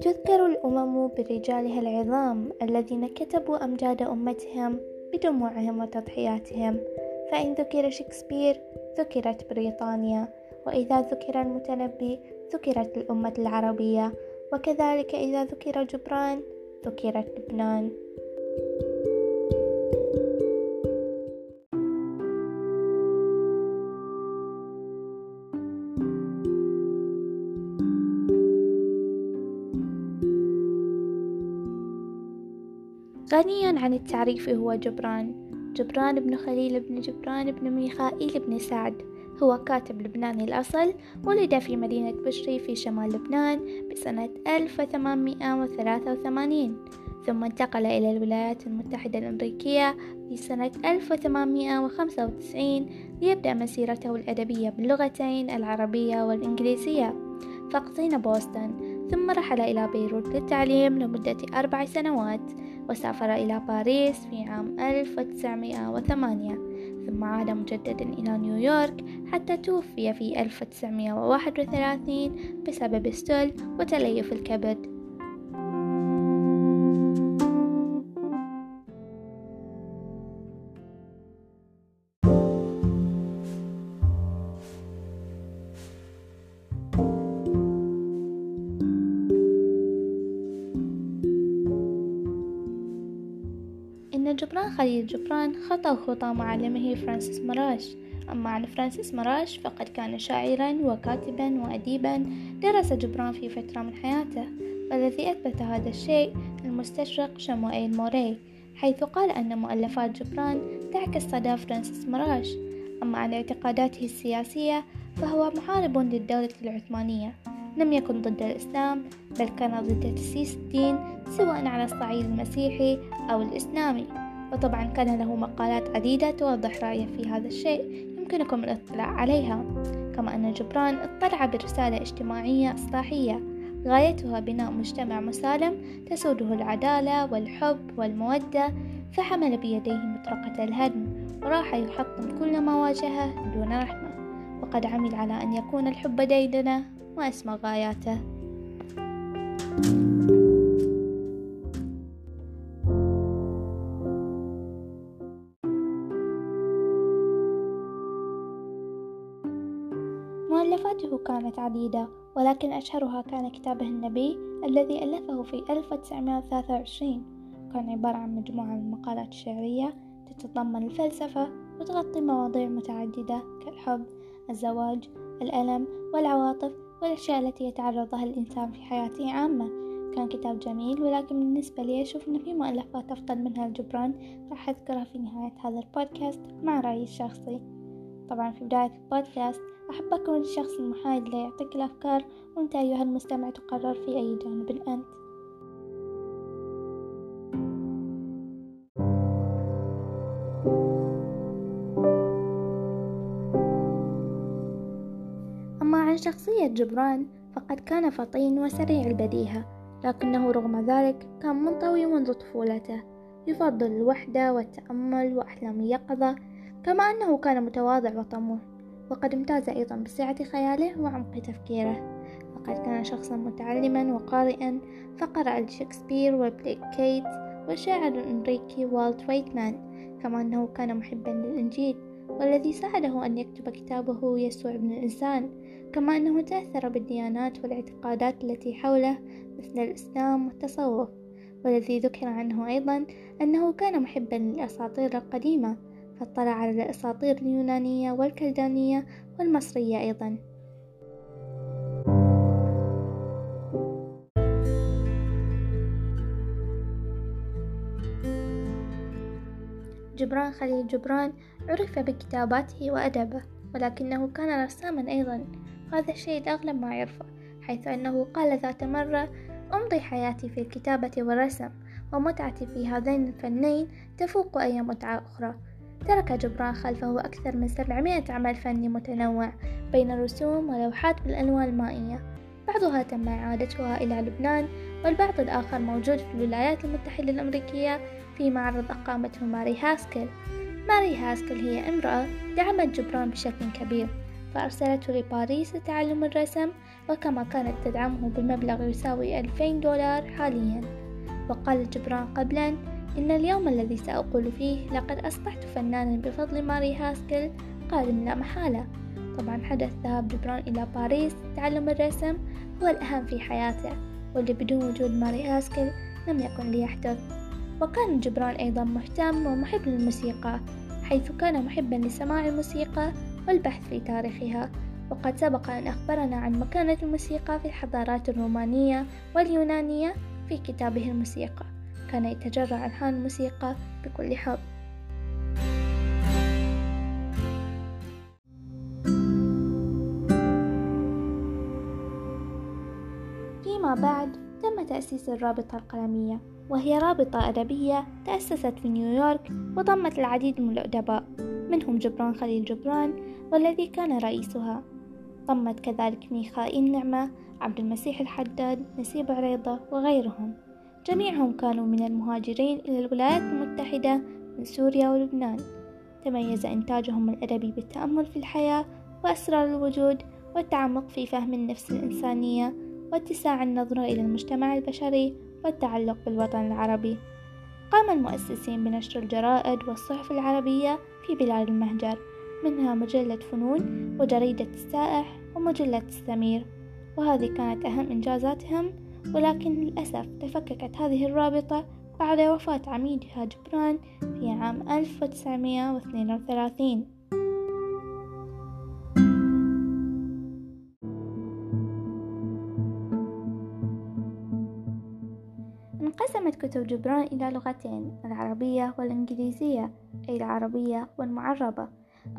تذكر الأمم برجالها العظام الذين كتبوا أمجاد أمتهم بدموعهم وتضحياتهم. فإن ذكر شكسبير ذكرت بريطانيا. وإذا ذكر المتنبي ذكرت الأمة العربية. وكذلك إذا ذكر جبران ذكرت لبنان. غنيا عن التعريف هو جبران. جبران بن خليل بن جبران بن ميخائيل بن سعد. هو كاتب لبناني الأصل ولد في مدينة بشري في شمال لبنان بسنة 1883 ثم انتقل إلى الولايات المتحدة الأمريكية في سنة 1895 ليبدأ مسيرته الأدبية باللغتين العربية والإنجليزية. فقطين بوسطن ثم رحل إلى بيروت للتعليم لمدة أربع سنوات. وسافر إلى باريس في عام 1908 ثم عاد مجددا إلى نيويورك حتى توفي في 1931 بسبب السل وتليف الكبد. إن جبران خليل جبران خطا خطى معلمه فرانسيس مراش. أما عن فرانسيس مراش فقد كان شاعرا وكاتبا وأديبا درس جبران في فترة من حياته والذي أثبت هذا الشيء المستشرق شموئيل موري حيث قال أن مؤلفات جبران تعكس صدى فرانسيس مراش. أما عن اعتقاداته السياسية فهو محارب للدولة العثمانية. لم يكن ضد الإسلام بل كان ضد تسييس الدين سواء على الصعيد المسيحي أو الإسلامي. وطبعا كان له مقالات عديدة توضح رأيه في هذا الشيء يمكنكم الاطلاع عليها. كما أن جبران اطلع برسالة اجتماعية إصلاحية غايتها بناء مجتمع مسالم تسوده العدالة والحب والمودة فحمل بيديه مطرقة الهدم وراح يحطم كل ما واجهه دون رحمة. وقد عمل على أن يكون الحب ديدنة وأسمى غاياته. مؤلفاته كانت عديدة ولكن أشهرها كان كتابه النبي الذي ألفه في 1923 كان عبارة عن مجموعة من المقالات الشعرية تتضمن الفلسفة وتغطي مواضيع متعددة كالحب الزواج الألم والعواطف والأشياء التي يتعرض لها الإنسان في حياته عامة. كان كتاب جميل ولكن بالنسبة لي أشوف أن في مؤلفات أفضل منها الجبران. راح أذكرها في نهاية هذا البودكاست مع رأيي الشخصي. طبعا في بداية البودكاست أحب أكون الشخص المحايد اللي يعطيك الأفكار وأنت أيها المستمع تقرر في أي جانب أنت. شخصية جبران فقد كان فطين وسريع البديهة لكنه رغم ذلك كان منطوي منذ طفولته. يفضل الوحدة والتأمل وأحلام اليقظة كما أنه كان متواضع وطموح وقد امتاز أيضا بسعة خياله وعمق تفكيره. فقد كان شخصا متعلما وقارئا فقرأ لشكسبير وبليك وكيتس والشاعر الأمريكي والت ويتمان كما أنه كان محبا للإنجيل والذي ساعده أن يكتب كتابه يسوع ابن الإنسان. كما أنه تأثر بالديانات والاعتقادات التي حوله مثل الإسلام والتصوف والذي ذكر عنه أيضا أنه كان محبا للأساطير القديمة فاطلع على الأساطير اليونانية والكلدانية والمصرية أيضا. جبران خليل جبران عرف بكتاباته وأدبه ولكنه كان رساما أيضا. وهذا الشيء الأغلب ما يعرفه حيث أنه قال ذات مرة أمضي حياتي في الكتابة والرسم ومتعتي في هذين الفنين تفوق أي متعة أخرى. ترك جبران خلفه أكثر من 700 عمل فني متنوع بين رسوم ولوحات بالألوان المائية. بعضها تم إعادتها إلى لبنان والبعض الآخر موجود في الولايات المتحدة الأمريكية في معرض أقامته ماري هاسكل ماري هاسكل هي امرأة دعمت جبران بشكل كبير. فأرسلته لباريس لتعلم الرسم وكما كانت تدعمه بمبلغ يساوي ألفين دولار حاليا. وقال جبران قبلا إن اليوم الذي سأقول فيه لقد أصبحت فنانا بفضل ماري هاسكل قادم لا محالة. طبعا حدث ذهاب جبران إلى باريس لتعلم الرسم هو الأهم في حياته واللي بدون وجود ماري هاسكل لم يكن ليحدث. وكان جبران أيضا مهتم ومحب للموسيقى حيث كان محبا لسماع الموسيقى والبحث في تاريخها. وقد سبق أن أخبرنا عن مكانة الموسيقى في الحضارات الرومانية واليونانية في كتابه الموسيقى. كان يتجرع ألحان الموسيقى بكل حب. فيما بعد تم تأسيس الرابطة القلمية وهي رابطة أدبية تأسست في نيويورك وضمت العديد من الأدباء. منهم جبران خليل جبران والذي كان رئيسها. ضمت كذلك ميخائيل نعمة عبد المسيح الحداد نسيب عريضة وغيرهم. جميعهم كانوا من المهاجرين إلى الولايات المتحدة من سوريا ولبنان. تميز إنتاجهم الأدبي بالتأمل في الحياة وأسرار الوجود والتعمق في فهم النفس الإنسانية واتساع النظرة إلى المجتمع البشري والتعلق بالوطن العربي. قام المؤسسين بنشر الجرائد والصحف العربية في بلاد المهجر منها مجلة فنون وجريدة السائح ومجلة السمير. وهذه كانت أهم إنجازاتهم ولكن للأسف تفككت هذه الرابطة بعد وفاة عميدها جبران في عام 1932 كتب جبران إلى لغتين العربية والإنجليزية أي العربية والمعربة.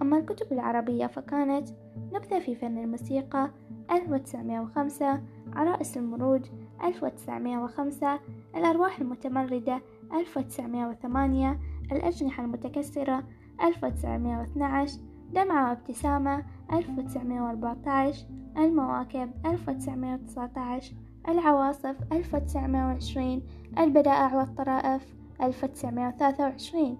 أما الكتب العربية فكانت نبذة في فن الموسيقى 1905 عرائس المروج 1905 الأرواح المتمردة 1908 الأجنحة المتكسرة 1912 دمعة وابتسامة 1914 المواكب 1919 العواصف 1920 البدائع والطرائف 1923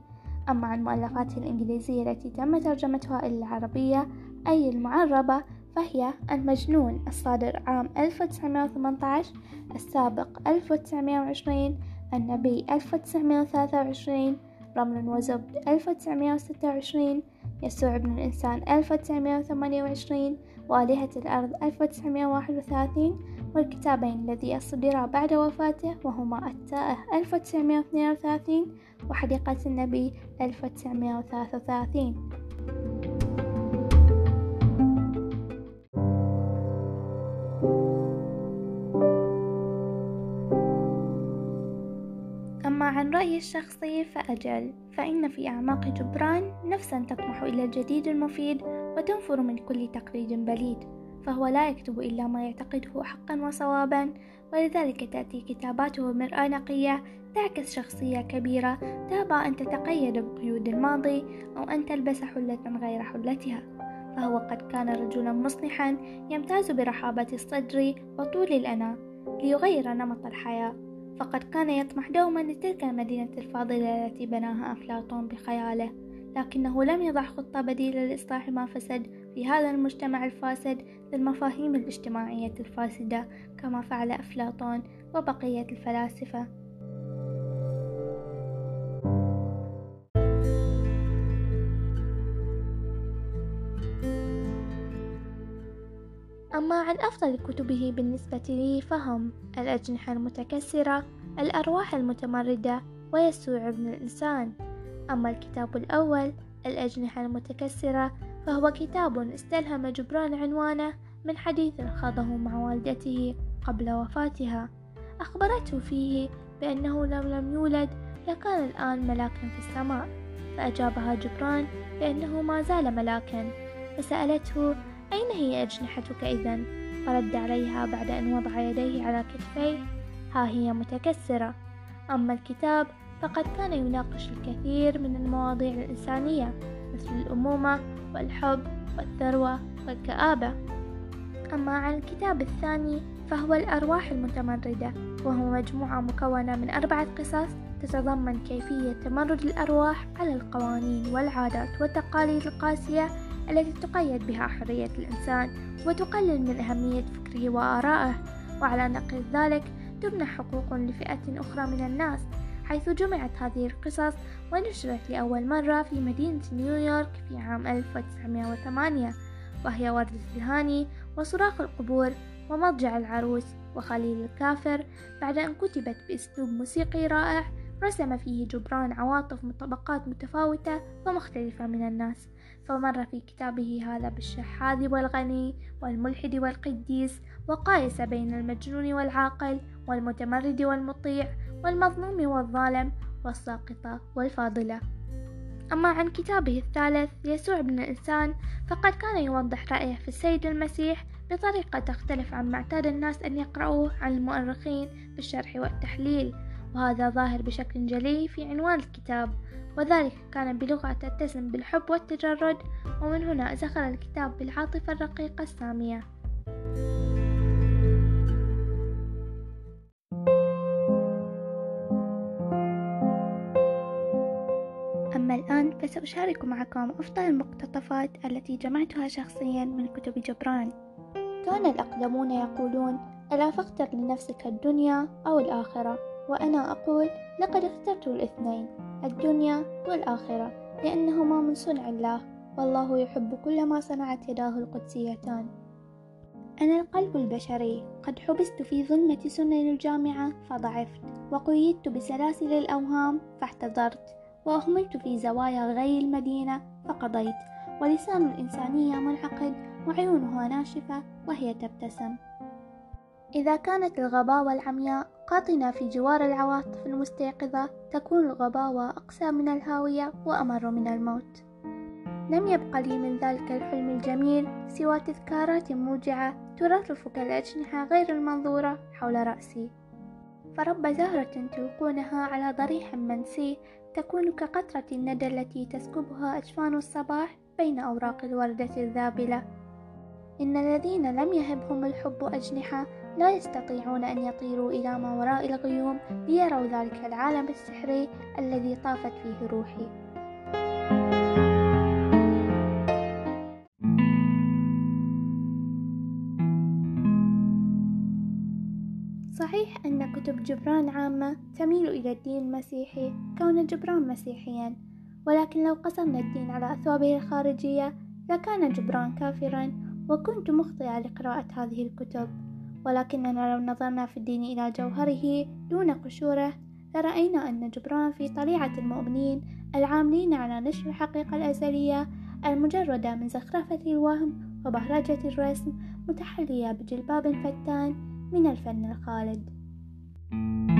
أما عن مؤلفاته الإنجليزية التي تم ترجمتها إلى العربية أي المعربة فهي المجنون الصادر عام 1918 السابق 1920 النبي 1923 رمل وزبد 1926 يسوع ابن الإنسان 1928 وآلهة الأرض 1931 والكتابين الذي أصدرا بعد وفاته وهما التائه 1932 وحديقة النبي 1933 أما عن رأيي الشخصي فأجل فإن في أعماق جبران نفسا تطمح إلى الجديد المفيد وتنفر من كل تقليد بليد. فهو لا يكتب إلا ما يعتقده حقا وصوابا ولذلك تأتي كتاباته مرآة نقية تعكس شخصية كبيرة تابى أن تتقيد بقيود الماضي أو أن تلبس حلة غير حلتها. فهو قد كان رجلا مصلحا يمتاز برحابة الصدر وطول الأناة ليغير نمط الحياة. فقد كان يطمح دوما لتلك المدينة الفاضلة التي بناها أفلاطون بخياله لكنه لم يضع خطة بديلة لإصلاح ما فسد في هذا المجتمع الفاسد للمفاهيم الاجتماعية الفاسدة كما فعل أفلاطون وبقية الفلاسفة. أما عن أفضل كتبه بالنسبة لي فهم الأجنحة المتكسرة الأرواح المتمردة ويسوع ابن الإنسان. أما الكتاب الأول الأجنحة المتكسرة فهو كتاب استلهم جبران عنوانه من حديث خاضه مع والدته قبل وفاتها. أخبرته فيه بأنه لو لم يولد لكان الآن ملاكا في السماء. فأجابها جبران بأنه ما زال ملاكا. فسألته أين هي أجنحتك إذا؟ فرد عليها بعد أن وضع يديه على كتفيه. ها هي متكسرة. أما الكتاب فقد كان يناقش الكثير من المواضيع الإنسانية مثل الأمومة والحب والثروة والكآبة. أما عن الكتاب الثاني فهو الأرواح المتمردة وهو مجموعة مكونة من أربعة قصص تتضمن كيفية تمرد الأرواح على القوانين والعادات والتقاليد القاسية التي تقيد بها حرية الإنسان وتقلل من أهمية فكره وآرائه. وعلى نقيض ذلك تمنح حقوق لفئة أخرى من الناس حيث جمعت هذه القصص ونشرت لأول مرة في مدينة نيويورك في عام 1908 وهي وردة الهاني وصراخ القبور ومضجع العروس وخليل الكافر. بعد أن كتبت بأسلوب موسيقي رائع رسم فيه جبران عواطف من طبقات متفاوتة ومختلفة من الناس. فمر في كتابه هذا بالشحاذ والغني والملحد والقديس وقايس بين المجنون والعاقل والمتمرد والمطيع والمظلوم والظالم والساقطة والفاضلة. أما عن كتابه الثالث يسوع ابن الإنسان فقد كان يوضح رأيه في السيد المسيح بطريقة تختلف عن معتاد الناس أن يقرأوه عن المؤرخين بالشرح والتحليل. وهذا ظاهر بشكل جلي في عنوان الكتاب وذلك كان بلغة تتسم بالحب والتجرد ومن هنا زخر الكتاب بالعاطفة الرقيقة السامية. فسأشارك معكم أفضل المقتطفات التي جمعتها شخصيا من كتب جبران. كان الأقدمون يقولون ألا فاختر لنفسك الدنيا أو الآخرة؟ وأنا أقول لقد اخترت الاثنين الدنيا والآخرة لأنهما من صنع الله والله يحب كل ما صنعت يداه القدسيتان. أنا القلب البشري قد حبست في ظلمة سنن الجامعة فضعفت وقيدت بسلاسل الأوهام فاحتضرت. وأهملت في زوايا غي المدينة فقضيت. ولسان الإنسانية منعقد وعيونها ناشفة وهي تبتسم. إذا كانت الغباوة العمياء قاطنة في جوار العواطف المستيقظة تكون الغباوة أقسى من الهاوية وأمر من الموت. لم يبق لي من ذلك الحلم الجميل سوى تذكارات موجعة ترفرف كالأجنحة غير المنظورة حول رأسي. فرب زهرة تلقونها على ضريح منسي تكون كقطرة الندى التي تسكبها أجفان الصباح بين أوراق الوردة الذابلة. إن الذين لم يهبهم الحب أجنحة لا يستطيعون أن يطيروا إلى ما وراء الغيوم ليروا ذلك العالم السحري الذي طافت فيه روحي. كتب جبران عامة تميل إلى الدين المسيحي كون جبران مسيحيا. ولكن لو قسمنا الدين على أثوابه الخارجية لكان جبران كافرا وكنت مخطئة لقراءة هذه الكتب. ولكننا لو نظرنا في الدين إلى جوهره دون قشوره لرأينا أن جبران في طليعة المؤمنين العاملين على نشر الحقيقة الأزلية المجردة من زخرفة الوهم وبهرجة الرسم متحلية بجلباب فتان من الفن الخالد. Thank you.